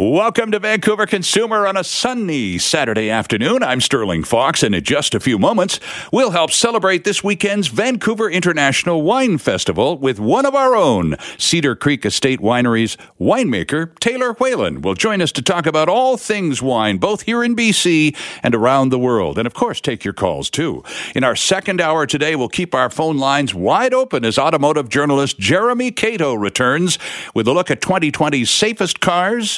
Welcome to Vancouver Consumer on a sunny Saturday afternoon. I'm Sterling Fox, and in just a few moments, we'll help celebrate this weekend's Vancouver International Wine Festival with one of our own, Cedar Creek Estate Winery's winemaker, Taylor Whalen, will join us to talk about all things wine, both here in BC and around the world. And of course, take your calls too. In our second hour today, we'll keep our phone lines wide open as automotive journalist Jeremy Cato returns with a look at 2020's safest cars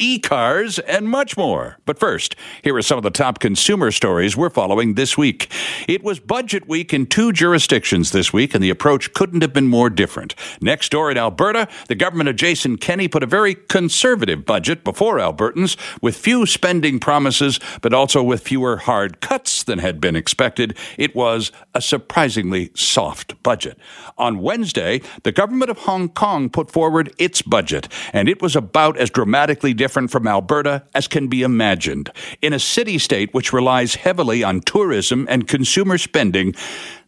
e cars, and much more. But first, here are some of the top consumer stories we're following this week. It was budget week in two jurisdictions this week, and the approach couldn't have been more different. Next door in Alberta, the government of Jason Kenney put a very conservative budget before Albertans, with few spending promises, but also with fewer hard cuts than had been expected. It was a surprisingly soft budget. On Wednesday, the government of Hong Kong put forward its budget, and it was about as dramatically different different from Alberta as can be imagined. In a city state which relies heavily on tourism and consumer spending,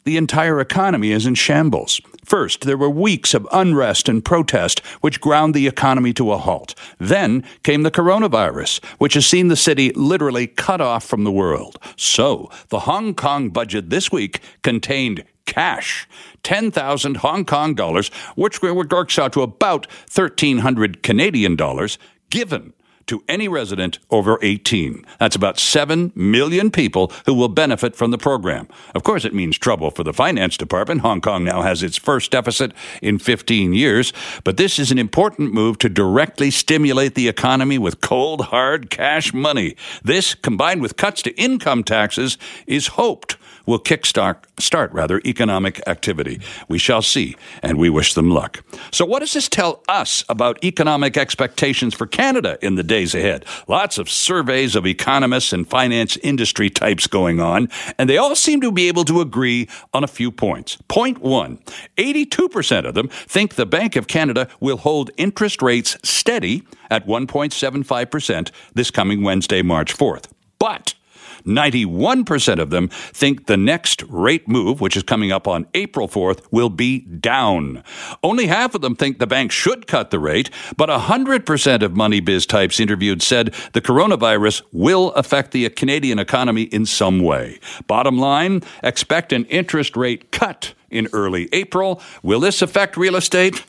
the entire economy is in shambles. First, there were weeks of unrest and protest, which ground the economy to a halt. Then came the coronavirus, which has seen the city literally cut off from the world. So, the Hong Kong budget this week contained cash 10,000 Hong Kong dollars, which works out to about 1,300 Canadian dollars, given to any resident over 18. That's about 7 million people who will benefit from the program. Of course, it means trouble for the finance department. Hong Kong now has its first deficit in 15 years, but this is an important move to directly stimulate the economy with cold, hard cash money. This, combined with cuts to income taxes, is hoped will kickstart start rather economic activity. We shall see, and we wish them luck. So, what does this tell us about economic expectations for Canada in the days ahead? Lots of surveys of economists and finance industry types going on, and they all seem to be able to agree on a few points. Point one 82% of them think the Bank of Canada will hold interest rates steady at 1.75% this coming Wednesday, March 4th. But 91% of them think the next rate move, which is coming up on April 4th, will be down. Only half of them think the bank should cut the rate, but 100% of money biz types interviewed said the coronavirus will affect the Canadian economy in some way. Bottom line, expect an interest rate cut in early April. Will this affect real estate?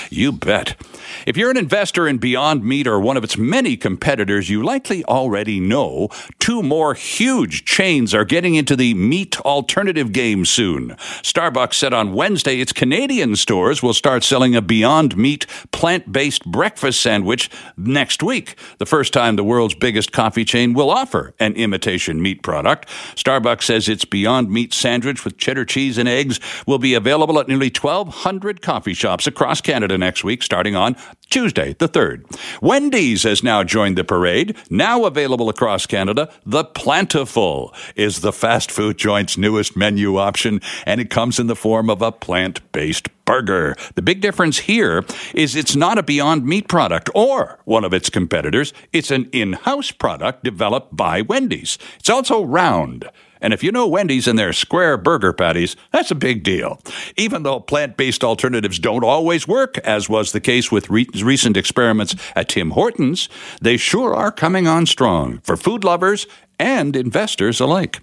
you bet. If you're an investor in Beyond Meat or one of its many competitors, you likely already know two more huge chains are getting into the meat alternative game soon. Starbucks said on Wednesday its Canadian stores will start selling a Beyond Meat plant based breakfast sandwich next week, the first time the world's biggest coffee chain will offer an imitation meat product. Starbucks says its Beyond Meat sandwich with cheddar cheese and eggs will be available at nearly 1,200 coffee shops across Canada next week, starting on Tuesday, the 3rd. Wendy's has now joined the parade. Now available across Canada, the Plantiful is the fast food joint's newest menu option, and it comes in the form of a plant based burger. The big difference here is it's not a Beyond Meat product or one of its competitors. It's an in house product developed by Wendy's. It's also round. And if you know Wendy's and their square burger patties, that's a big deal. Even though plant based alternatives don't always work, as was the case with re- recent experiments at Tim Hortons, they sure are coming on strong for food lovers and investors alike.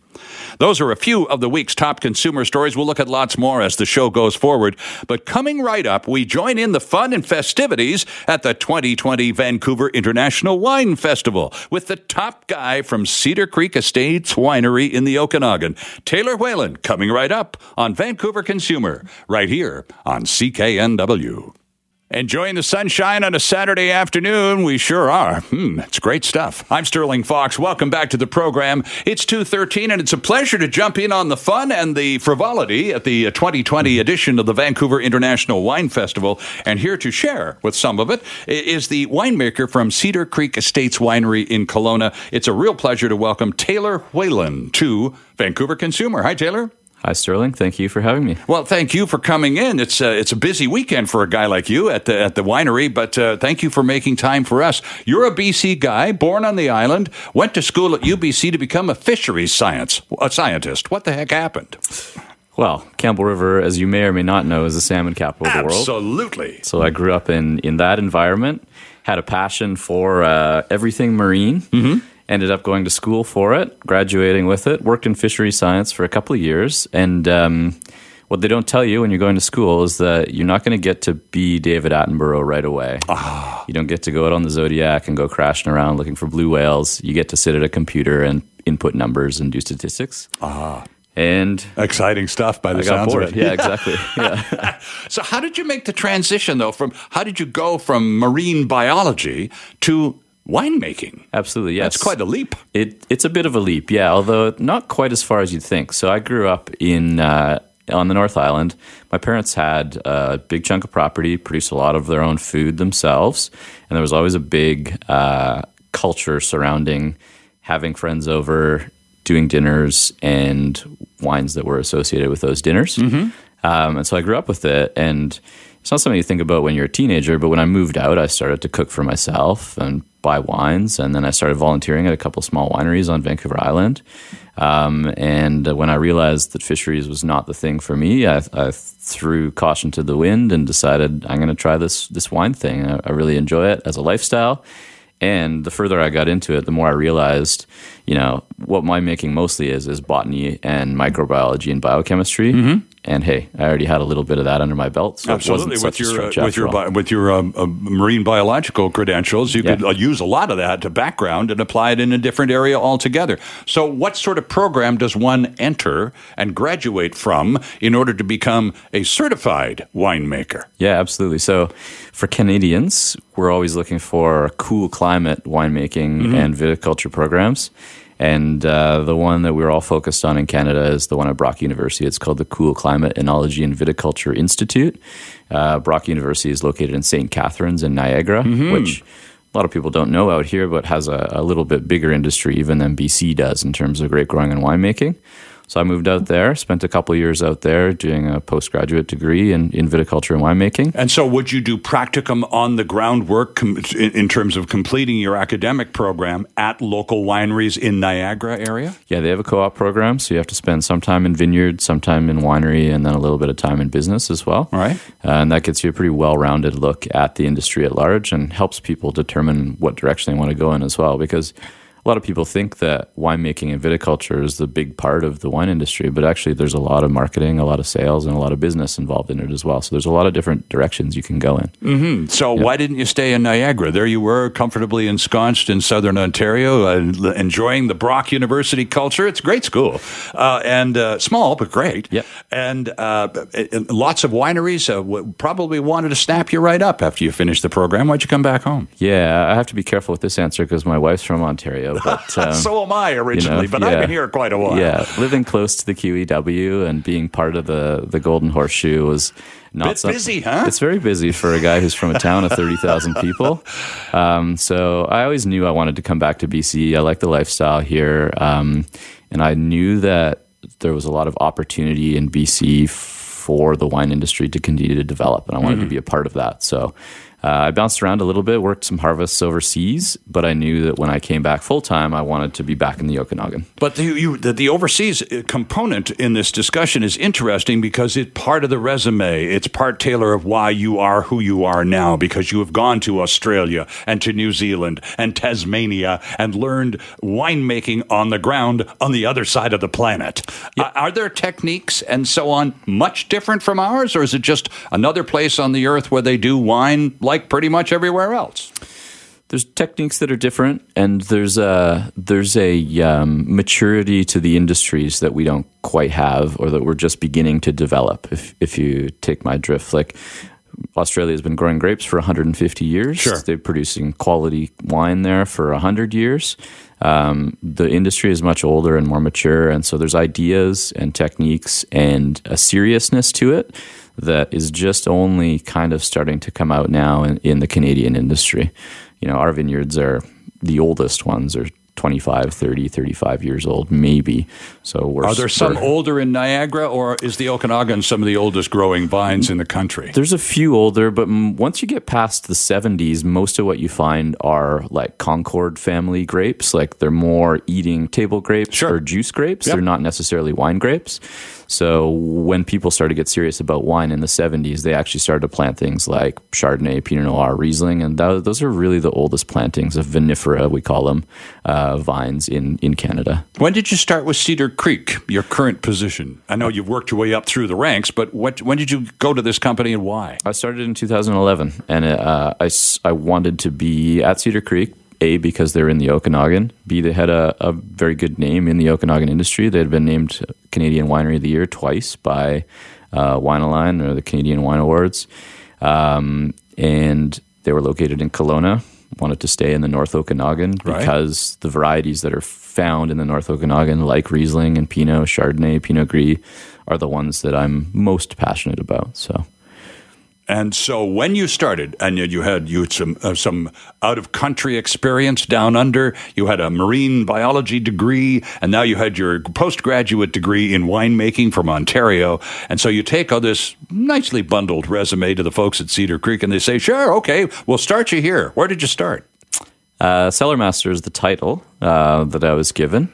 Those are a few of the week's top consumer stories. We'll look at lots more as the show goes forward. But coming right up, we join in the fun and festivities at the 2020 Vancouver International Wine Festival with the top guy from Cedar Creek Estates Winery in the Okanagan, Taylor Whalen, coming right up on Vancouver Consumer, right here on CKNW. Enjoying the sunshine on a Saturday afternoon? We sure are. Hmm, it's great stuff. I'm Sterling Fox. Welcome back to the program. It's 2:13 and it's a pleasure to jump in on the fun and the frivolity at the 2020 uh, edition of the Vancouver International Wine Festival. And here to share with some of it is the winemaker from Cedar Creek Estates Winery in Kelowna. It's a real pleasure to welcome Taylor Whalen to Vancouver Consumer. Hi Taylor. Hi, Sterling. Thank you for having me. Well, thank you for coming in. It's uh, it's a busy weekend for a guy like you at the at the winery, but uh, thank you for making time for us. You're a BC guy, born on the island, went to school at UBC to become a fisheries science a scientist. What the heck happened? Well, Campbell River, as you may or may not know, is the salmon capital of the world. Absolutely. So I grew up in in that environment, had a passion for uh, everything marine. Mm-hmm ended up going to school for it, graduating with it, worked in fishery science for a couple of years. And um, what they don't tell you when you're going to school is that you're not going to get to be David Attenborough right away. Ah. You don't get to go out on the Zodiac and go crashing around looking for blue whales. You get to sit at a computer and input numbers and do statistics. Ah. And exciting stuff by the I sounds of it. Yeah, exactly. Yeah. so how did you make the transition though from how did you go from marine biology to winemaking. Absolutely, yes. That's quite a leap. It, it's a bit of a leap, yeah, although not quite as far as you'd think. So I grew up in uh, on the North Island. My parents had a big chunk of property, produced a lot of their own food themselves, and there was always a big uh, culture surrounding having friends over, doing dinners, and wines that were associated with those dinners. Mm-hmm. Um, and so I grew up with it, and it's not something you think about when you're a teenager, but when I moved out, I started to cook for myself and buy wines. And then I started volunteering at a couple small wineries on Vancouver Island. Um, and when I realized that fisheries was not the thing for me, I, I threw caution to the wind and decided I'm going to try this this wine thing. I, I really enjoy it as a lifestyle. And the further I got into it, the more I realized, you know, what my making mostly is is botany and microbiology and biochemistry. Mm-hmm. And hey, I already had a little bit of that under my belt, so Absolutely, with your uh, with your bi- with your um, uh, marine biological credentials, you Yeah. could uh, use a lot of that to background and apply it in a different area altogether. So, what sort of program does one enter and graduate from in order to become a certified winemaker? Yeah, absolutely. So for Canadians, we're always looking for cool climate winemaking Mm-hmm. and viticulture programs. And uh, the one that we're all focused on in Canada is the one at Brock University. It's called the Cool Climate Enology and Viticulture Institute. Uh, Brock University is located in St. Catharines in Niagara, Mm-hmm. which a lot of people don't know out here, but has a, a little bit bigger industry even than BC does in terms of grape growing and winemaking. So I moved out there, spent a couple years out there doing a postgraduate degree in, in viticulture and winemaking. And so, would you do practicum on the groundwork com- in, in terms of completing your academic program at local wineries in Niagara area? Yeah, they have a co-op program, so you have to spend some time in vineyard, some time in winery, and then a little bit of time in business as well. All right. Uh, and that gets you a pretty well-rounded look at the industry at large, and helps people determine what direction they want to go in as well. Because a lot of people think that winemaking and viticulture is the big part of the wine industry, but actually, there's a lot of marketing, a lot of sales, and a lot of business involved in it as well. So there's a lot of different directions you can go in. So why didn't you stay in Niagara? There you were, comfortably ensconced in southern Ontario, uh, enjoying the Brock University culture. It's a great school, uh, and uh, small but great. Yep. And uh, lots of wineries uh, probably wanted to snap you right up after you finished the program. Why'd you come back home? Yeah, I have to be careful with this answer because my wife's from Ontario, but um, so am I originally, but I've been here quite a while. Yeah, living close to the QEW and being part of the the Golden Horseshoe was not Bit busy, huh? It's very busy for a guy who's from a town of thirty thousand people. Um, so I always knew I wanted to come back to BC. I like the lifestyle here, um, and I knew that there was a lot of opportunity in BC for the wine industry to continue to develop, and I wanted to be a part of that. So. Uh, I bounced around a little bit, worked some harvests overseas, but I knew that when I came back full time, I wanted to be back in the Okanagan. But the, you, the, the overseas uh, component in this discussion is interesting because it's part of the resume. It's part, Taylor, of why you are who you are now because you have gone to Australia and to New Zealand and Tasmania and learned winemaking on the ground on the other side of the planet. Uh, are there techniques and so on much different from ours, or is it just another place on the earth where they do wine like pretty much everywhere else? there's techniques that are different, and there's a there's a um, maturity to the industries that we don't quite have, or that we're just beginning to develop. If if you take my drift, like Australia has been growing grapes for 150 years. Sure. They're producing quality wine there for 100 years. Um, the industry is much older and more mature, and so there's ideas and techniques and a seriousness to it that is just only kind of starting to come out now in, in the Canadian industry. You know, our vineyards are the oldest ones are 25, 30, 35 years old, maybe. So we're Are there some older in Niagara, or is the Okanagan some of the oldest growing vines in the country? There's a few older, but once you get past the 70s, most of what you find are like Concord family grapes. Like they're more eating table grapes Sure. or juice grapes. Yep. They're not necessarily wine grapes. So when people started to get serious about wine in the 70s, they actually started to plant things like Chardonnay, Pinot Noir, Riesling, and tho- those are really the oldest plantings of vinifera, we call them, uh, vines in, in Canada. When did you start with Cedar Creek, your current position? I know you've worked your way up through the ranks, but what, when did you go to this company and why? I started in 2011, and uh, I, I wanted to be at Cedar Creek. A because they're in the Okanagan. B they had a, a very good name in the Okanagan industry. They had been named Canadian Winery of the Year twice by uh, Wine Line or the Canadian Wine Awards, um, and they were located in Kelowna. Wanted to stay in the North Okanagan Right. because the varieties that are found in the North Okanagan, like Riesling and Pinot, Chardonnay, Pinot Gris, are the ones that I'm most passionate about. So. And so when you started, and you- had you had some uh, some out of country experience down under, you had a marine biology degree, and now you had your postgraduate degree in winemaking from Ontario. And so you take all this nicely bundled resume to the folks at Cedar Creek, and they say, "Sure, okay, we'll start you here. Where did you start?" Uh, Cellar Master is the title uh, that I was given.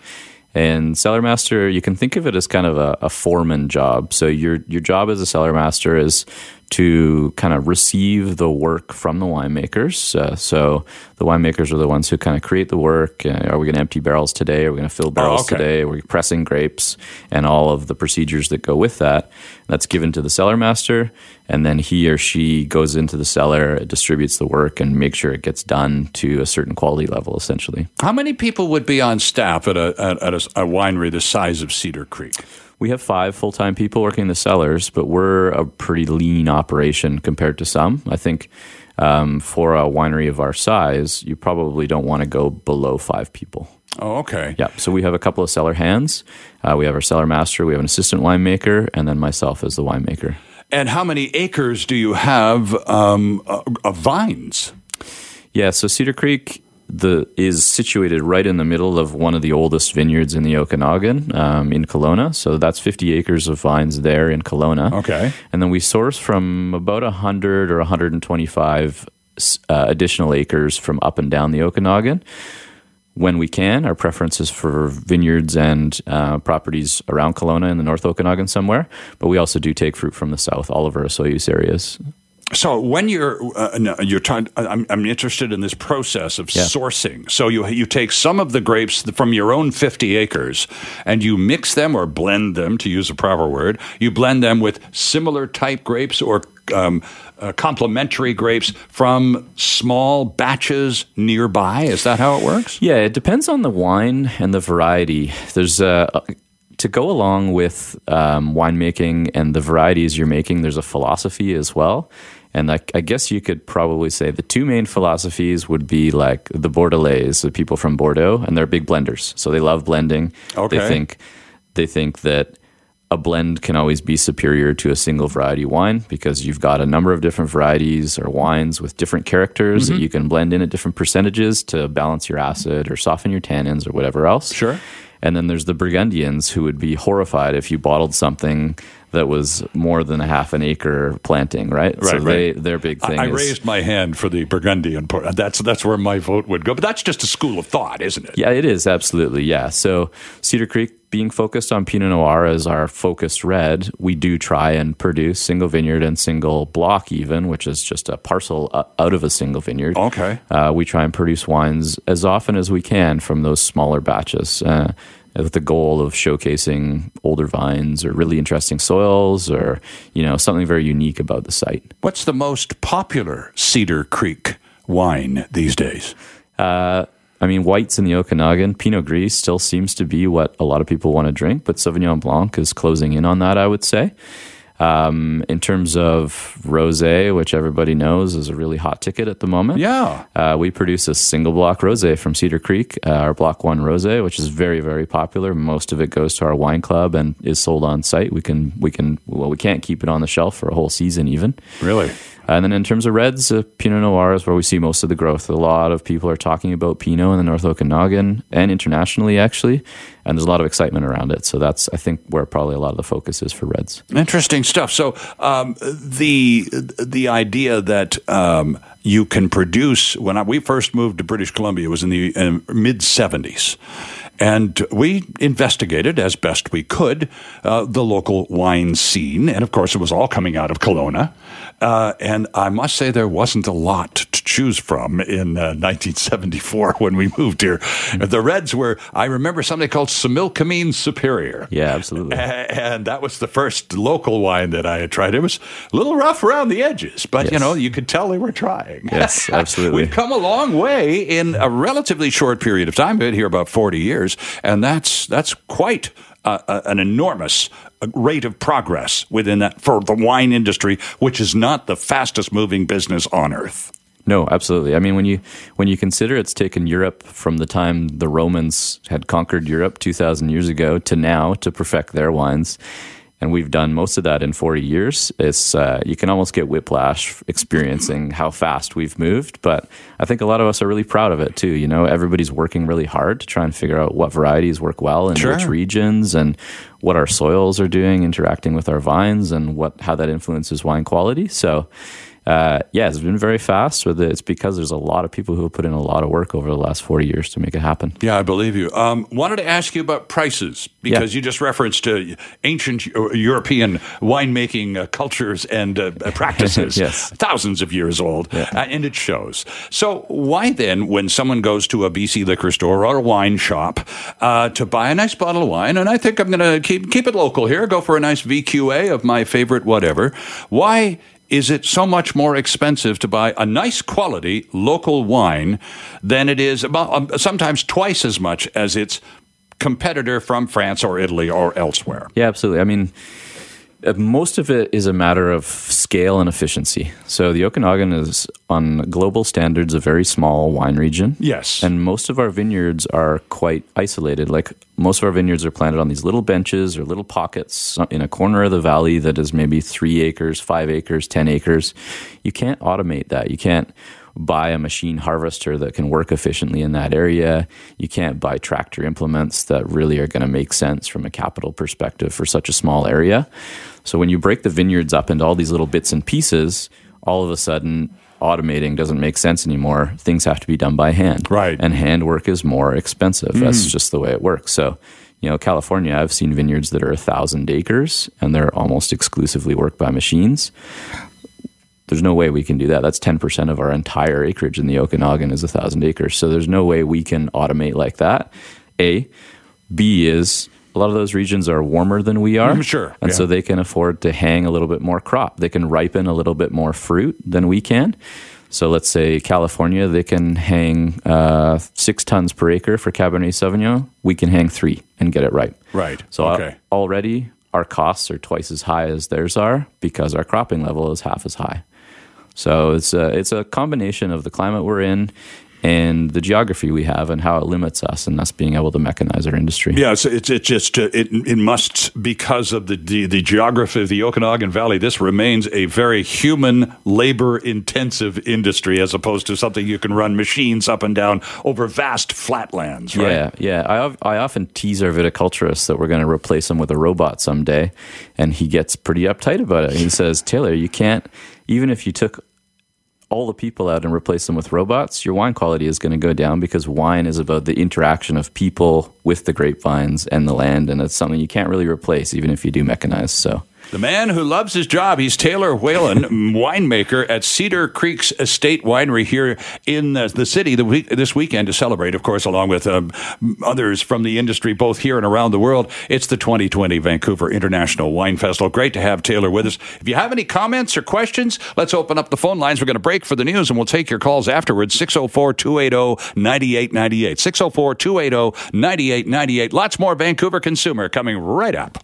And Cellar Master, you can think of it as kind of a, a foreman job. So your your job as a cellar master is to kind of receive the work from the winemakers. Uh, so the winemakers are the ones who kind of create the work. Uh, are we going to empty barrels today? Are we going to fill barrels okay. today? Are we pressing grapes? And all of the procedures that go with that. That's given to the cellar master, and then he or she goes into the cellar, distributes the work, and makes sure it gets done to a certain quality level, essentially. How many people would be on staff at a at, at a, a winery the size of Cedar Creek? We have five full time people working in the cellars, but we're a pretty lean operation compared to some. I think um, for a winery of our size, you probably don't want to go below five people. Oh, okay. Yeah, so we have a couple of cellar hands. Uh, we have our cellar master, we have an assistant winemaker, and then myself as the winemaker. And how many acres do you have um, of vines? Yeah, so Cedar Creek the is situated right in the middle of one of the oldest vineyards in the Okanagan um, in Kelowna. So that's 50 acres of vines there in Kelowna. Okay. And then we source from about 100 or 125 uh, additional acres from up and down the Okanagan. When we can, our preference is for vineyards and uh, properties around Kelowna in the North Okanagan somewhere, but we also do take fruit from the south, all of our Osoyoos areas. So when you're uh, no, you're trying, I'm, I'm interested in this process of Yeah. sourcing. So you you take some of the grapes from your own 50 acres, and you mix them or blend them, to use a proper word. You blend them with similar type grapes or um, uh, complementary grapes from small batches nearby. Is that how it works? Yeah, it depends on the wine and the variety. There's a to go along with um, winemaking and the varieties you're making. There's a philosophy as well, and I, I guess you could probably say the two main philosophies would be like the Bordelais, the people from Bordeaux, and they're big blenders, so they love blending. Okay. They think they think that a blend can always be superior to a single variety wine because you've got a number of different varieties or wines with different characters Mm-hmm. that you can blend in at different percentages to balance your acid or soften your tannins or whatever else. Sure. And then there's the Burgundians who would be horrified if you bottled something that was more than a half an acre planting, right? so Right, they right. their big thing I, I is raised my hand for the Burgundian. part. That's that's where my vote would go. But that's just a school of thought, isn't it? Yeah, it is absolutely. Yeah. So Cedar Creek being focused on Pinot Noir as our focused red, we do try and produce single vineyard and single block, even, which is just a parcel out of a single vineyard. Okay. Uh, we try and produce wines as often as we can from those smaller batches. Uh, with the goal of showcasing older vines or really interesting soils or you know something very unique about the site What's the most popular Cedar Creek wine these days? Uh, I mean, whites in the Okanagan, Pinot Gris still seems to be what a lot of people want to drink, but Sauvignon Blanc is closing in on that, I would say. Um, in terms of rosé, which everybody knows is a really hot ticket at the moment. Yeah. Uh, we produce a single block rosé from Cedar Creek, uh, our Block One rosé, which is very, very popular. Most of it goes to our wine club and is sold on site. We can, we can, well, we can't keep it on the shelf for a whole season even. Really? And then in terms of reds, uh, Pinot Noir is where we see most of the growth. A lot of people are talking about Pinot in the North Okanagan and internationally, actually, and there's a lot of excitement around it. So that's, I think, where probably a lot of the focus is for reds. Interesting stuff. So um, the the idea that um, you can produce when I, we first moved to British Columbia was in the uh, mid '70s. And we investigated as best we could uh, the local wine scene. And of course, it was all coming out of Kelowna. Uh, and I must say, there wasn't a lot to choose from in uh, 1974 when we moved here. The Reds were, I remember something called Similkameen Superior. Yeah, absolutely. And that was the first local wine that I had tried. It was a little rough around the edges, but yes. you know, you could tell they were trying. Yes, absolutely. We've come a long way in a relatively short period of time. Been here about 40 years, and that's that's quite an enormous rate of progress within that for the wine industry, which is not the fastest moving business on earth. No, absolutely. I mean, when you when you consider it's taken Europe from the time the Romans had conquered Europe two thousand years ago to now to perfect their wines, and we've done most of that in 40 years. It's uh, you can almost get whiplash experiencing how fast we've moved, but I think a lot of us are really proud of it too. You know, everybody's working really hard to try and figure out what varieties work well in sure. which regions and what our soils are doing, interacting with our vines, and what how that influences wine quality. So uh, yeah, it's been very fast. With it. It's because there's a lot of people who have put in a lot of work over the last 40 years to make it happen. Yeah, I believe you. Um, wanted to ask you about prices because yeah. you just referenced uh, ancient European winemaking uh, cultures and uh, practices, yes. thousands of years old, yeah. Uh, and it shows. So, why then, when someone goes to a BC liquor store or a wine shop uh, to buy a nice bottle of wine, and I think I'm going to keep keep it local here, go for a nice VQA of my favorite whatever. Why is it so much more expensive to buy a nice quality local wine than it is about, um, sometimes twice as much as its competitor from France or Italy or elsewhere? Yeah, absolutely. I mean, Uh, most of it is a matter of scale and efficiency. So the Okanagan is, on global standards, a very small wine region. Yes. And most of our vineyards are quite isolated. Like most of our vineyards are planted on these little benches or little pockets uh, in a corner of the valley that is maybe three acres, five acres, 10 acres. You can't automate that. You can't buy a machine harvester that can work efficiently in that area. You can't buy tractor implements that really are going to make sense from a capital perspective for such a small area. So when you break the vineyards up into all these little bits and pieces, all of a sudden automating doesn't make sense anymore. Things have to be done by hand. Right. And handwork is more expensive. Mm. That's just the way it works. So, you know, California, I've seen vineyards that are a thousand acres and they're almost exclusively worked by machines. There's no way we can do that. That's 10% of our entire acreage in the Okanagan is a thousand acres. So there's no way we can automate like that. A. B is a lot of those regions are warmer than we are. Mm, sure. And yeah. so they can afford to hang a little bit more crop. They can ripen a little bit more fruit than we can. So let's say California, they can hang uh, six tons per acre for Cabernet Sauvignon. We can hang three and get it ripe. Right. So okay. already our costs are twice as high as theirs are because our cropping level is half as high. So it's a, it's a combination of the climate we're in and the geography we have and how it limits us and us being able to mechanize our industry. Yeah, so it's, it's just, uh, it, it must, because of the, the, the, geography of the Okanagan Valley, this remains a very human, labor intensive industry as opposed to something you can run machines up and down over vast flatlands, right? Yeah, yeah. I, I often tease our viticulturist that we're going to replace him with a robot someday, and he gets pretty uptight about it. He says, Taylor, you can't, even if you took all the people out and replace them with robots, your wine quality is going to go down because wine is about the interaction of people with the grapevines and the land, and it's something you can't really replace, even if you do mechanize. So the man who loves his job, he's Taylor Whalen, winemaker at Cedar Creeks Estate Winery here in the, the city the week, this weekend to celebrate, of course, along with um, others from the industry, both here and around the world. It's the 2020 Vancouver International Wine Festival. Great to have Taylor with us. If you have any comments or questions, let's open up the phone lines. We're going to break for the news and we'll take your calls afterwards. 604 280 9898. 604 280 9898. Lots more Vancouver Consumer coming right up.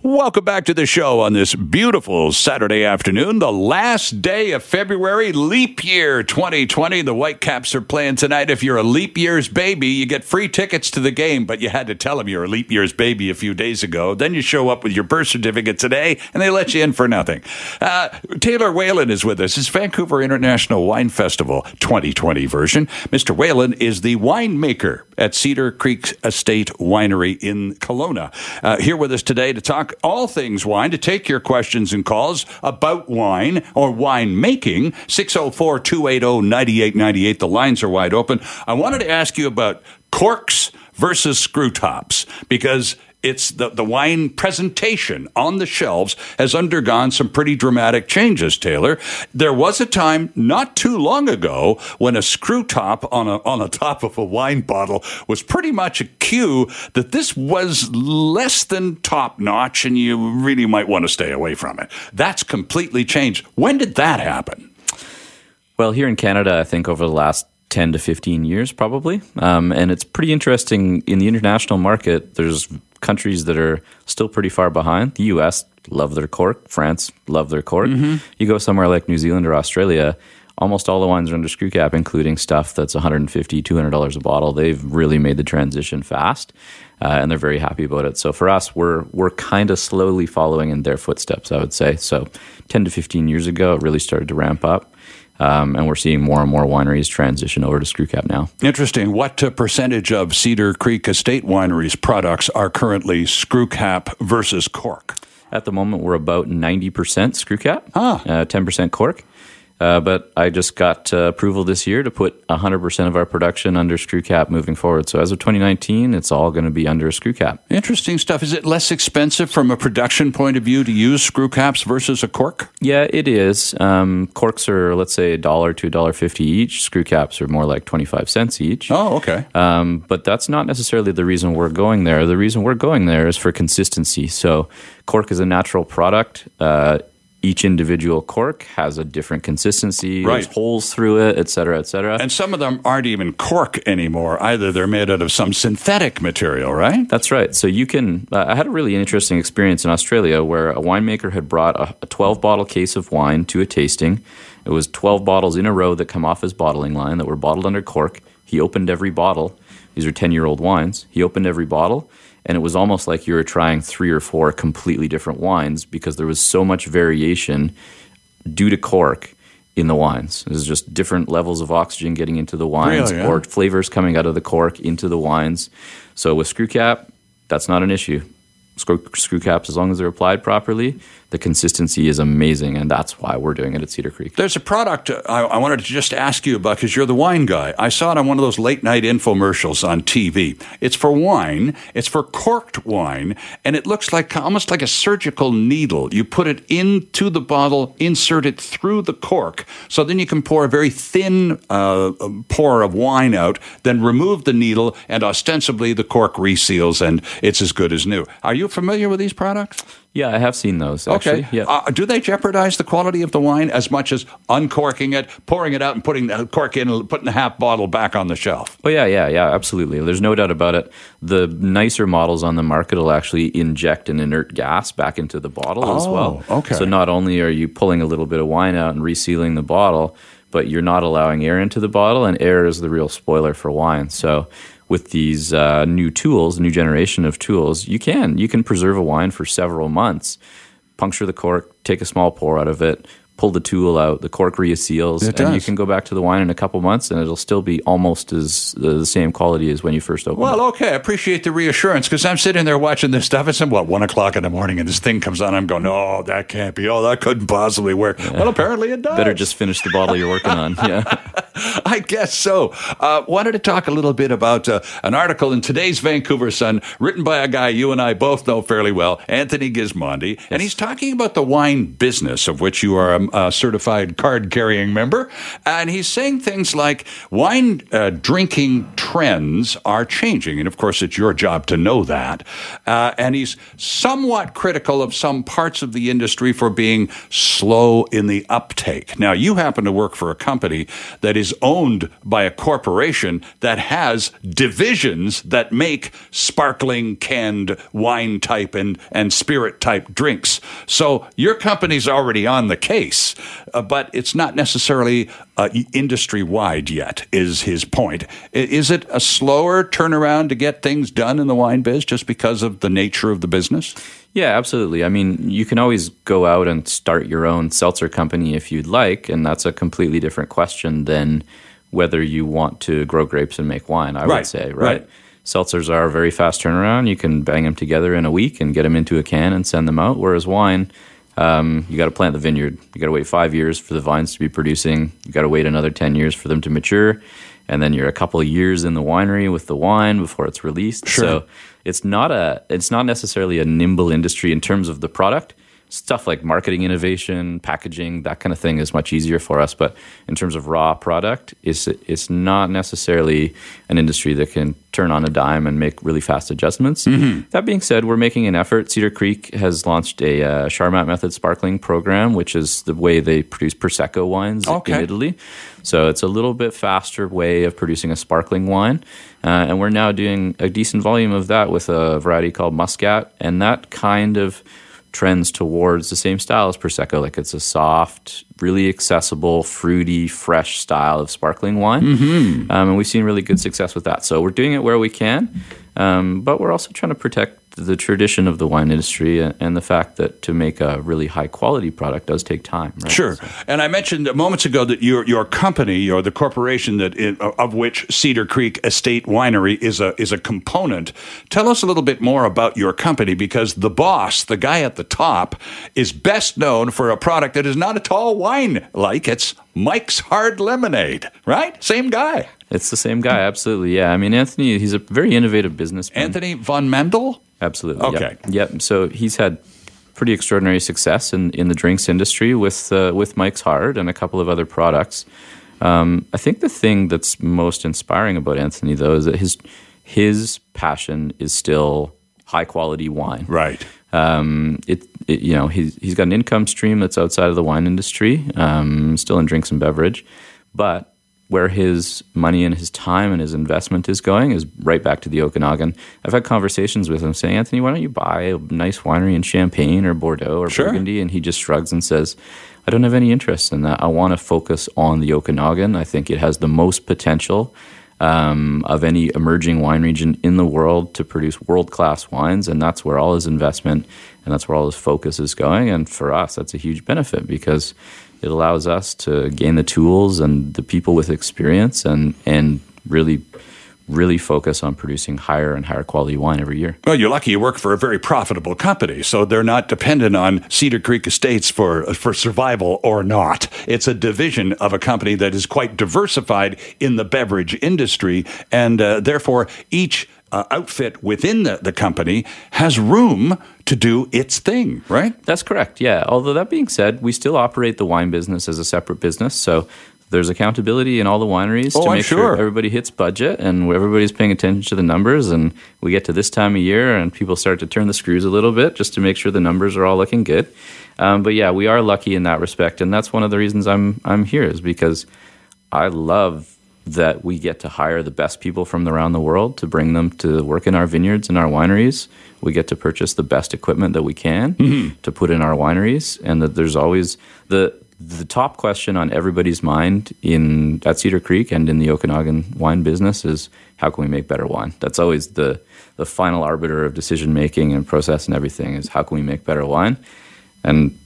Welcome back to the show on this beautiful Saturday afternoon, the last day of February, leap year 2020. The Whitecaps are playing tonight. If you're a leap year's baby, you get free tickets to the game, but you had to tell them you're a leap year's baby a few days ago. Then you show up with your birth certificate today, and they let you in for nothing. Uh, Taylor Whalen is with us. It's Vancouver International Wine Festival 2020 version. Mr. Whalen is the winemaker at Cedar Creek Estate Winery in Kelowna. Uh, here with us today to talk all things wine, to take your questions and calls about wine or wine making. 604 280 9898. The lines are wide open. I wanted to ask you about corks versus screw tops because it's the, the wine presentation on the shelves has undergone some pretty dramatic changes, Taylor. There was a time not too long ago when a screw top on a, on the top of a wine bottle was pretty much a cue that this was less than top notch and you really might want to stay away from it. That's completely changed. When did that happen? Well, here in Canada, I think over the last 10 to 15 years, probably. Um, and it's pretty interesting in the international market. There's countries that are still pretty far behind. The US love their cork, France love their cork. Mm-hmm. You go somewhere like New Zealand or Australia, almost all the wines are under screw cap, including stuff that's $150, $200 a bottle. They've really made the transition fast. Uh, and they're very happy about it. So for us, we're we're kind of slowly following in their footsteps, I would say. So 10 to 15 years ago, it really started to ramp up. Um, and we're seeing more and more wineries transition over to screw cap now. Interesting. What uh, percentage of Cedar Creek Estate Wineries products are currently screw cap versus cork? At the moment, we're about 90% screw cap, ah. uh, 10% cork. Uh, but I just got uh, approval this year to put 100% of our production under screw cap moving forward. So as of 2019, it's all going to be under a screw cap. Interesting stuff. Is it less expensive from a production point of view to use screw caps versus a cork? Yeah, it is. Um, corks are, let's say, a dollar to a dollar fifty each. Screw caps are more like 25 cents each. Oh, okay. Um, but that's not necessarily the reason we're going there. The reason we're going there is for consistency. So cork is a natural product. Uh, each individual cork has a different consistency. Right. There's holes through it, et cetera, et cetera. And some of them aren't even cork anymore either. They're made out of some synthetic material, right? That's right. So you can. Uh, I had a really interesting experience in Australia where a winemaker had brought a, a 12 bottle case of wine to a tasting. It was 12 bottles in a row that come off his bottling line that were bottled under cork. He opened every bottle. These are 10 year old wines. He opened every bottle and it was almost like you were trying three or four completely different wines because there was so much variation due to cork in the wines. There's just different levels of oxygen getting into the wines really, yeah? or flavors coming out of the cork into the wines. So with screw cap, that's not an issue. Screw, screw caps, as long as they're applied properly, the consistency is amazing, and that's why we're doing it at Cedar Creek. There's a product I, I wanted to just ask you about because you're the wine guy. I saw it on one of those late night infomercials on TV. It's for wine, it's for corked wine, and it looks like almost like a surgical needle. You put it into the bottle, insert it through the cork, so then you can pour a very thin uh, pour of wine out, then remove the needle, and ostensibly the cork reseals, and it's as good as new. Are you familiar with these products? Yeah, I have seen those. Actually. Okay. Yeah. Uh, do they jeopardize the quality of the wine as much as uncorking it, pouring it out, and putting the cork in, and putting the half bottle back on the shelf? Oh yeah, yeah, yeah, absolutely. There's no doubt about it. The nicer models on the market will actually inject an inert gas back into the bottle oh, as well. Okay. So not only are you pulling a little bit of wine out and resealing the bottle, but you're not allowing air into the bottle, and air is the real spoiler for wine. So with these uh, new tools, new generation of tools, you can you can preserve a wine for several months. Puncture the cork, take a small pour out of it, pull the tool out, the cork reseals, it and does. you can go back to the wine in a couple months, and it'll still be almost as uh, the same quality as when you first opened. Well, it. okay, I appreciate the reassurance because I'm sitting there watching this stuff. It's what one o'clock in the morning, and this thing comes on. I'm going, oh, that can't be. Oh, that couldn't possibly work. Yeah. Well, apparently it does. Better just finish the bottle you're working on. Yeah, I guess so. Uh, wanted to talk a little bit about uh, an article in today's Vancouver Sun, written by a guy you and I both know fairly well, Anthony Gismondi, yes. and he's talking about the wine business of which you are a, Uh, certified card carrying member. And he's saying things like wine uh, drinking trends are changing. And of course, it's your job to know that. Uh, and he's somewhat critical of some parts of the industry for being slow in the uptake. Now, you happen to work for a company that is owned by a corporation that has divisions that make sparkling canned wine type and, and spirit type drinks. So your company's already on the case, uh, but it's not necessarily uh, industry wide yet, is his point. Is it a slower turnaround to get things done in the wine biz just because of the nature of the business? Yeah, absolutely. I mean, you can always go out and start your own seltzer company if you'd like, and that's a completely different question than whether you want to grow grapes and make wine, I right. would say, right? right? Seltzers are a very fast turnaround. You can bang them together in a week and get them into a can and send them out. Whereas wine, um, you got to plant the vineyard. You got to wait five years for the vines to be producing. You got to wait another 10 years for them to mature. And then you're a couple of years in the winery with the wine before it's released. Sure. So it's not a it's not necessarily a nimble industry in terms of the product stuff like marketing innovation, packaging, that kind of thing is much easier for us. But in terms of raw product, it's, it's not necessarily an industry that can turn on a dime and make really fast adjustments. Mm-hmm. That being said, we're making an effort. Cedar Creek has launched a uh, Charmat Method sparkling program, which is the way they produce Prosecco wines okay. in Italy. So it's a little bit faster way of producing a sparkling wine. Uh, and we're now doing a decent volume of that with a variety called Muscat. And that kind of trends towards the same style as Prosecco. Like it's a soft, really accessible, fruity, fresh style of sparkling wine. Mm-hmm. Um, and we've seen really good success with that. So we're doing it where we can, um, but we're also trying to protect the tradition of the wine industry and the fact that to make a really high quality product does take time. Right? Sure. So. And I mentioned moments ago that your your company or the corporation that it, of which Cedar Creek Estate Winery is a is a component. Tell us a little bit more about your company because the boss, the guy at the top, is best known for a product that is not at all wine like. It's Mike's Hard Lemonade, right? Same guy. It's the same guy, absolutely. Yeah, I mean Anthony, he's a very innovative businessman. Anthony von Mandl. Absolutely. Okay. Yep. yep. So he's had pretty extraordinary success in, in the drinks industry with uh, with Mike's Hard and a couple of other products. Um, I think the thing that's most inspiring about Anthony, though, is that his his passion is still high quality wine. Right. Um, it, it, you know he's he's got an income stream that's outside of the wine industry, um, still in drinks and beverage, but where his money and his time and his investment is going is right back to the Okanagan. I've had conversations with him saying, Anthony, why don't you buy a nice winery in Champagne or Bordeaux or sure. Burgundy? And he just shrugs and says, I don't have any interest in that. I want to focus on the Okanagan. I think it has the most potential um, of any emerging wine region in the world to produce world class wines. And that's where all his investment and that's where all his focus is going. And for us, that's a huge benefit because it allows us to gain the tools and the people with experience and and really really focus on producing higher and higher quality wine every year. Well, you're lucky you work for a very profitable company, so they're not dependent on Cedar Creek Estates for for survival or not. It's a division of a company that is quite diversified in the beverage industry, and uh, therefore each uh, outfit within the, the company has room to do its thing, right? That's correct, yeah. Although that being said, we still operate the wine business as a separate business. So there's accountability in all the wineries oh, to make sure. sure everybody hits budget and everybody's paying attention to the numbers. And we get to this time of year and people start to turn the screws a little bit just to make sure the numbers are all looking good. Um, but yeah, we are lucky in that respect, and that's one of the reasons I'm I'm here is because I love that we get to hire the best people from around the world to bring them to work in our vineyards and our wineries. We get to purchase the best equipment that we can mm-hmm. to put in our wineries, and that there's always the the top question on everybody's mind in at Cedar Creek and in the Okanagan wine business is how can we make better wine? That's always the the final arbiter of decision making and process and everything is how can we make better wine? And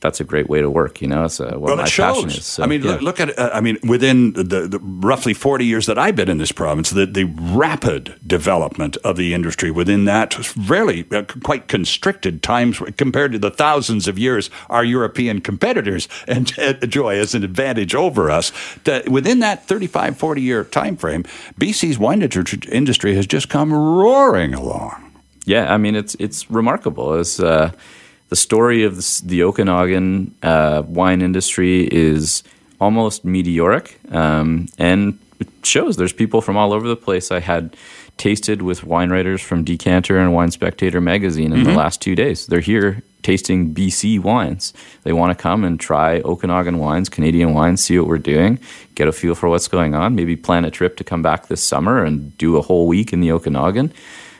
that's a great way to work. You know, it's uh, what well, my it shows. passion is. So, I mean, yeah. look, look at. Uh, I mean, within the, the, roughly forty years that I've been in this province, the, the rapid development of the industry within that really uh, quite constricted times compared to the thousands of years our European competitors enjoy as an advantage over us. That within that 35, 40 year time frame, BC's wine industry has just come roaring along. Yeah, I mean, it's it's remarkable. It's uh, the story of the, the Okanagan uh, wine industry is almost meteoric, um, and it shows there's people from all over the place. I had tasted with wine writers from Decanter and Wine Spectator magazine in mm-hmm. the last two days. They're here tasting BC wines. They want to come and try Okanagan wines, Canadian wines, see what we're doing, get a feel for what's going on, maybe plan a trip to come back this summer and do a whole week in the Okanagan.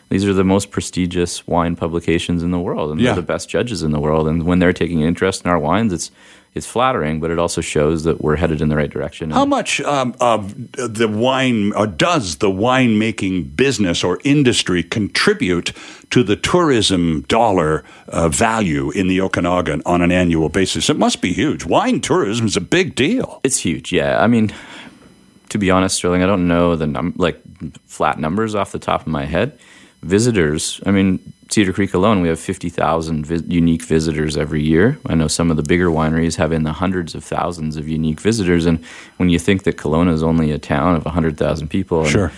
These are the most prestigious wine publications in the world, and yeah. they're the best judges in the world. And when they're taking interest in our wines, it's it's flattering, but it also shows that we're headed in the right direction. How much um, of the wine, or does the winemaking business or industry contribute to the tourism dollar uh, value in the Okanagan on an annual basis? It must be huge. Wine tourism is a big deal. It's huge, yeah. I mean, to be honest, Sterling, I don't know the num- like flat numbers off the top of my head. Visitors, I mean, Cedar Creek alone, we have 50,000 vi- unique visitors every year. I know some of the bigger wineries have in the hundreds of thousands of unique visitors. And when you think that Kelowna is only a town of 100,000 people, sure.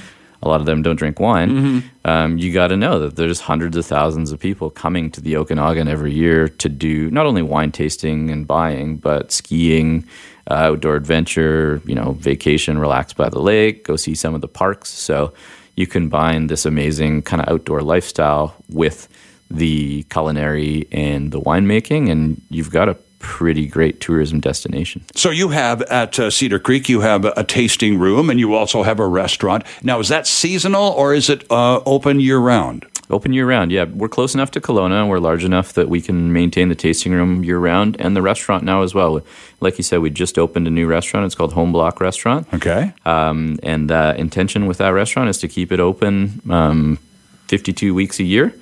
a lot of them don't drink wine, mm-hmm. um, you got to know that there's hundreds of thousands of people coming to the Okanagan every year to do not only wine tasting and buying, but skiing, uh, outdoor adventure, you know, vacation, relax by the lake, go see some of the parks. So you combine this amazing kind of outdoor lifestyle with the culinary and the winemaking, and you've got a pretty great tourism destination. So you have at uh, Cedar Creek, you have a tasting room, and you also have a restaurant. Now, is that seasonal or is it uh, open year round? Open year round, yeah. We're close enough to Kelowna. We're large enough that we can maintain the tasting room year round and the restaurant now as well. Like you said, we just opened a new restaurant. It's called Home Block Restaurant. Okay. Um, and the intention with that restaurant is to keep it open um, 52 weeks a year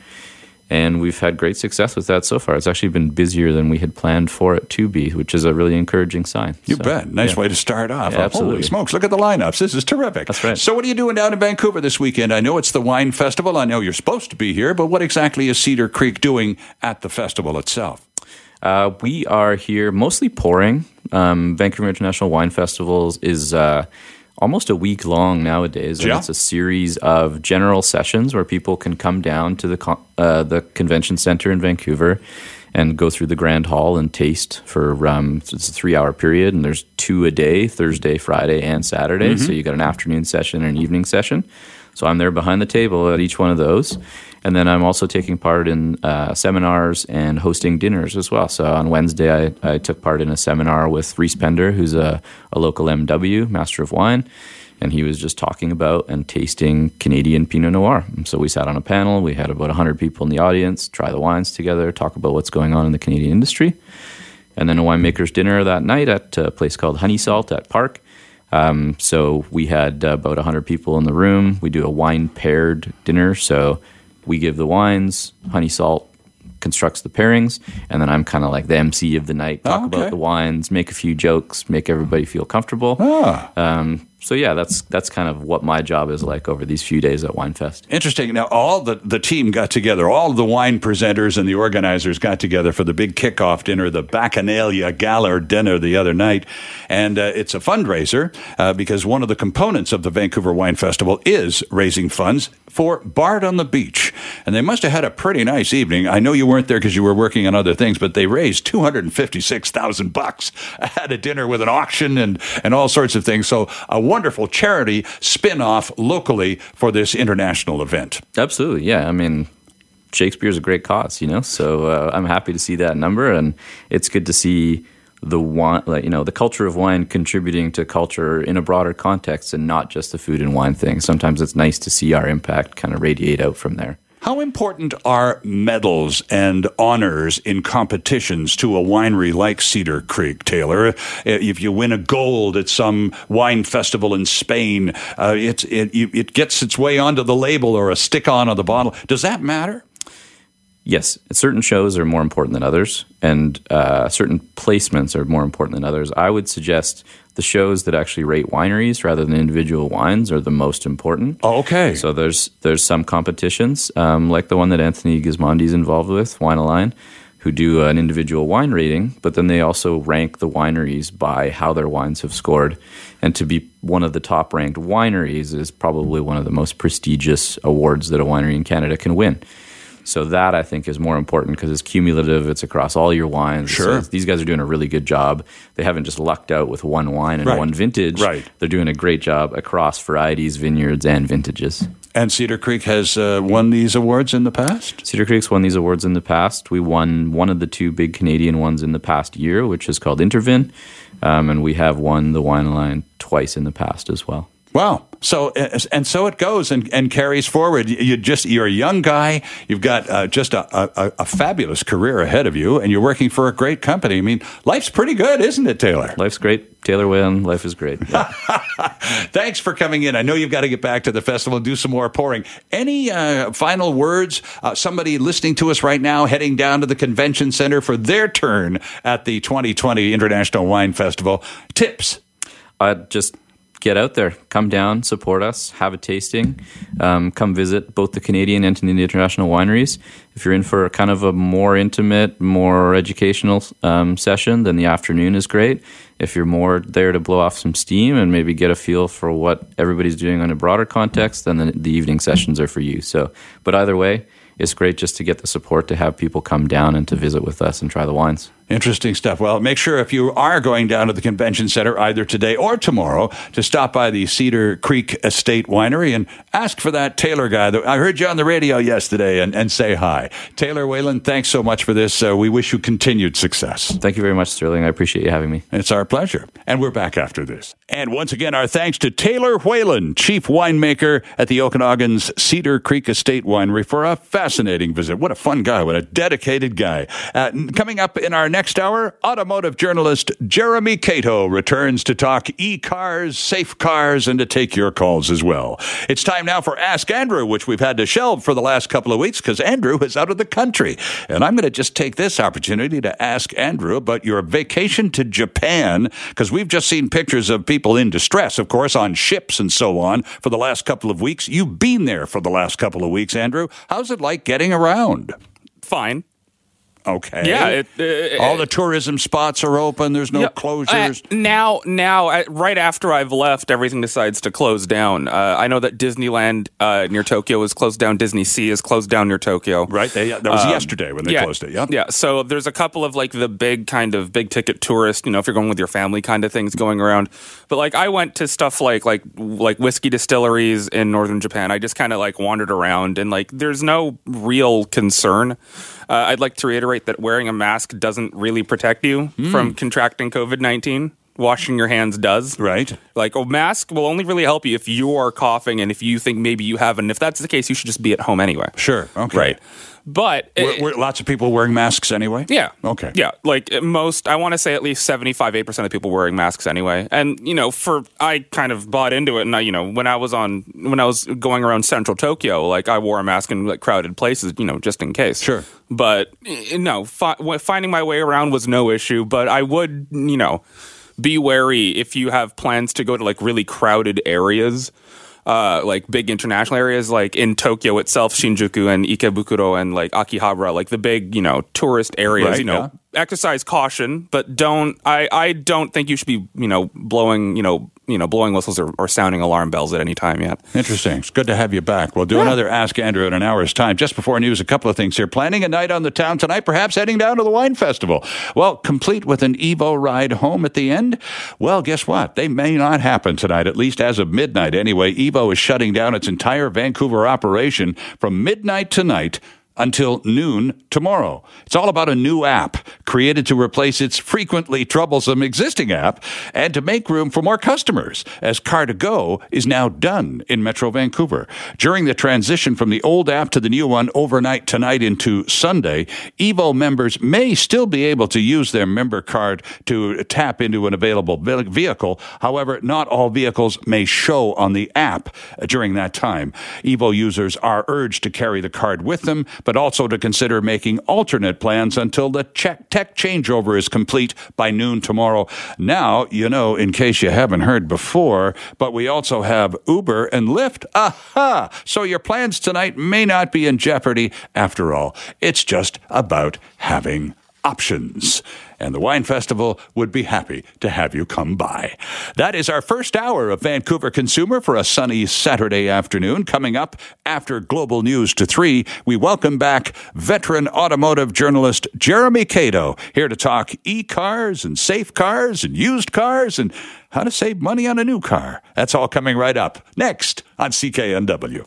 and we've had great success with that so far. It's actually been busier than we had planned for it to be, which is a really encouraging sign. You so, bet. Nice yeah. way to start off. Yeah, absolutely. Holy smokes, look at the lineups. This is terrific. That's right. So, what are you doing down in Vancouver this weekend? I know it's the Wine Festival. I know you're supposed to be here, but what exactly is Cedar Creek doing at the festival itself? Uh, we are here mostly pouring. Um, Vancouver International Wine Festivals is. Uh, almost a week long nowadays. And yeah. it's a series of general sessions where people can come down to the con- uh, the convention center in Vancouver and go through the grand hall and taste for um, it's a three hour period and there's two a day Thursday, Friday, and Saturday. Mm-hmm. So you got an afternoon session and an evening session. So I'm there behind the table at each one of those. And then I'm also taking part in uh, seminars and hosting dinners as well. So on Wednesday, I, I took part in a seminar with Rhys Pender, who's a, a local MW, Master of Wine and he was just talking about and tasting Canadian Pinot Noir. So we sat on a panel. We had about 100 people in the audience try the wines together, talk about what's going on in the Canadian industry. And then a winemaker's dinner that night at a place called Honey Salt at Parq. Um, so we had about 100 people in the room. We do a wine paired dinner. So we give the wines, honey salt constructs the pairings, and then I'm kind of like the MC of the night, talk oh, okay. about the wines, make a few jokes, make everybody feel comfortable. Ah. Um, so yeah, that's that's kind of what my job is like over these few days at Winefest. Interesting. Now, all the the team got together, all the wine presenters and the organizers got together for the big kickoff dinner, the Bacchanalia Gala dinner the other night, and uh, it's a fundraiser uh, because one of the components of the Vancouver Wine Festival is raising funds for Bard on the Beach, and they must have had a pretty nice evening. I know you weren't there because you were working on other things, but they raised two hundred and fifty six thousand bucks at a dinner with an auction and and all sorts of things. So a wonderful charity spin off locally for this international event. Absolutely. Yeah. I mean, Shakespeare's a great cause, you know, so uh, I'm happy to see that number. And it's good to see the wine, like, you know, the culture of wine contributing to culture in a broader context and not just the food and wine thing. Sometimes it's nice to see our impact kind of radiate out from there. How important are medals and honors in competitions to a winery like Cedar Creek, Taylor? If you win a gold at some wine festival in Spain, uh, it, it, it gets its way onto the label or a stick on of the bottle. Does that matter? Yes, certain shows are more important than others, and uh, certain placements are more important than others. I would suggest the shows that actually rate wineries rather than individual wines are the most important. Oh, okay. So there's there's some competitions um, like the one that Anthony Gismondi is involved with, WineAlign, who do an individual wine rating, but then they also rank the wineries by how their wines have scored. And to be one of the top ranked wineries is probably one of the most prestigious awards that a winery in Canada can win. So that I think is more important because it's cumulative. It's across all your wines. Sure. So these guys are doing a really good job. They haven't just lucked out with one wine and Right. one vintage. Right. They're doing a great job across varieties, vineyards, and vintages. And Cedar Creek has uh, won these awards in the past? Cedar Creek's won these awards in the past. We won one of the two big Canadian ones in the past year, which is called Intervin, um, and we have won the WineAlign twice in the past as well. Wow. So uh, and so it goes and, and carries forward. You- just you're a young guy. You've got uh, just a, a, a fabulous career ahead of you, and you're working for a great company. I mean, life's pretty good, isn't it, Taylor? Life's great. Taylor Whelan, life is great. Yeah. Thanks for coming in. I know you've got to get back to the festival and do some more pouring. Any uh, final words? Uh, somebody listening to us right now, heading down to the convention center for their turn at the 2020 International Wine Festival. Tips. uh, just get out there, come down, support us, have a tasting, um, come visit both the Canadian and the international wineries. If you're in for kind of a more intimate, more educational um, session, then the afternoon is great. If you're more there to blow off some steam and maybe get a feel for what everybody's doing on a broader context, then the, the evening sessions are for you. So, but either way, it's great just to get the support to have people come down and to visit with us and try the wines. Interesting stuff. Well, make sure if you are going down to the convention center either today or tomorrow to stop by the Cedar Creek Estate Winery and ask for that Taylor guy. That I heard you on the radio yesterday and, and say hi. Taylor Whelan, thanks so much for this. Uh, we wish you continued success. Thank you very much, Sterling. I appreciate you having me. It's our pleasure. And we're back after this. And once again, our thanks to Taylor Whelan, chief winemaker at the Okanagan's Cedar Creek Estate Winery, for a fascinating visit. What a fun guy. What a dedicated guy. Uh, coming up in our next hour, automotive journalist Jeremy Cato returns to talk e cars, safe cars, and to take your calls as well. It's time now for Ask Andrew, which we've had to shelve for the last couple of weeks because Andrew is out of the country. And I'm going to just take this opportunity to ask Andrew about your vacation to Japan because we've just seen pictures of people in distress, of course, on ships and so on for the last couple of weeks. You've been there for the last couple of weeks, Andrew. How's it like getting around? Fine. Okay. Yeah, it- uh, All the tourism spots are open. There's no Yeah, closures. uh, now, now, uh, right after I've left, everything decides to close down. Uh, I know that Disneyland uh, near Tokyo is closed down. DisneySea is closed down near Tokyo. right. They, that was yesterday when they um, yeah, closed it. Yeah. Yeah. So there's a couple of like the big kind of big ticket tourist, you know, if you're going with your family kind of things going around. But like I went to stuff like like like whiskey distilleries in northern Japan. I just kind of like wandered around and like there's no real concern. Uh, I'd like to reiterate that wearing a mask doesn't really protect you Hmm. from contracting COVID 19. Washing your hands does. Right. Like a mask will only really help you if you are coughing and if you think maybe you have. And if that's the case, you should just be at home anyway. Sure. Okay. Right. But Were, were lots of people wearing masks anyway? yeah. Okay. Yeah. Like most, I want to say at least 75, 8% of people wearing masks anyway. And, you know, for, I kind of bought into it. And I, you know, when I was on, when I was going around central Tokyo, like I wore a mask in like crowded places, you know, just in case. Sure. But, eh, no, fi- finding my way around was no issue. But I would, you know, be wary if you have plans to go to like really crowded areas. Uh, like big international areas, like in Tokyo itself, Shinjuku and Ikebukuro and like Akihabara, like the big, you know, tourist areas. Right, you know, exercise caution, but don't. I I don't think you should be, you know, blowing, you know, you know, blowing whistles or, or sounding alarm bells at any time yet. Interesting. It's good to have you back. We'll do another Ask Andrew in an hour's time. Just before news, a couple of things here. Planning a night on the town tonight, perhaps heading down to the wine festival. Well, complete with an Evo ride home at the end. Well, guess what? They may not happen tonight, at least as of midnight anyway. Evo is shutting down its entire Vancouver operation from midnight tonight until noon tomorrow. It's all about a new app created to replace its frequently troublesome existing app and to make room for more customers, as Car2Go is now done in Metro Vancouver. During the transition from the old app to the new one overnight tonight into Sunday, Evo members may still be able to use their member card to tap into an available vehicle. However, not all vehicles may show on the app during that time. Evo users are urged to carry the card with them, but also to consider making alternate plans until the tech changeover is complete by noon tomorrow. Now, you know, in case you haven't heard before, but we also have Uber and Lyft. Aha! So your plans tonight may not be in jeopardy after all. It's just about having options. And the Wine Festival would be happy to have you come by. That is our first hour of Vancouver Consumer for a sunny Saturday afternoon. Coming up after Global News to 3, we welcome back veteran automotive journalist Jeremy Cato here to talk e cars and safe cars and used cars and how to save money on a new car. That's all coming right up next on CKNW.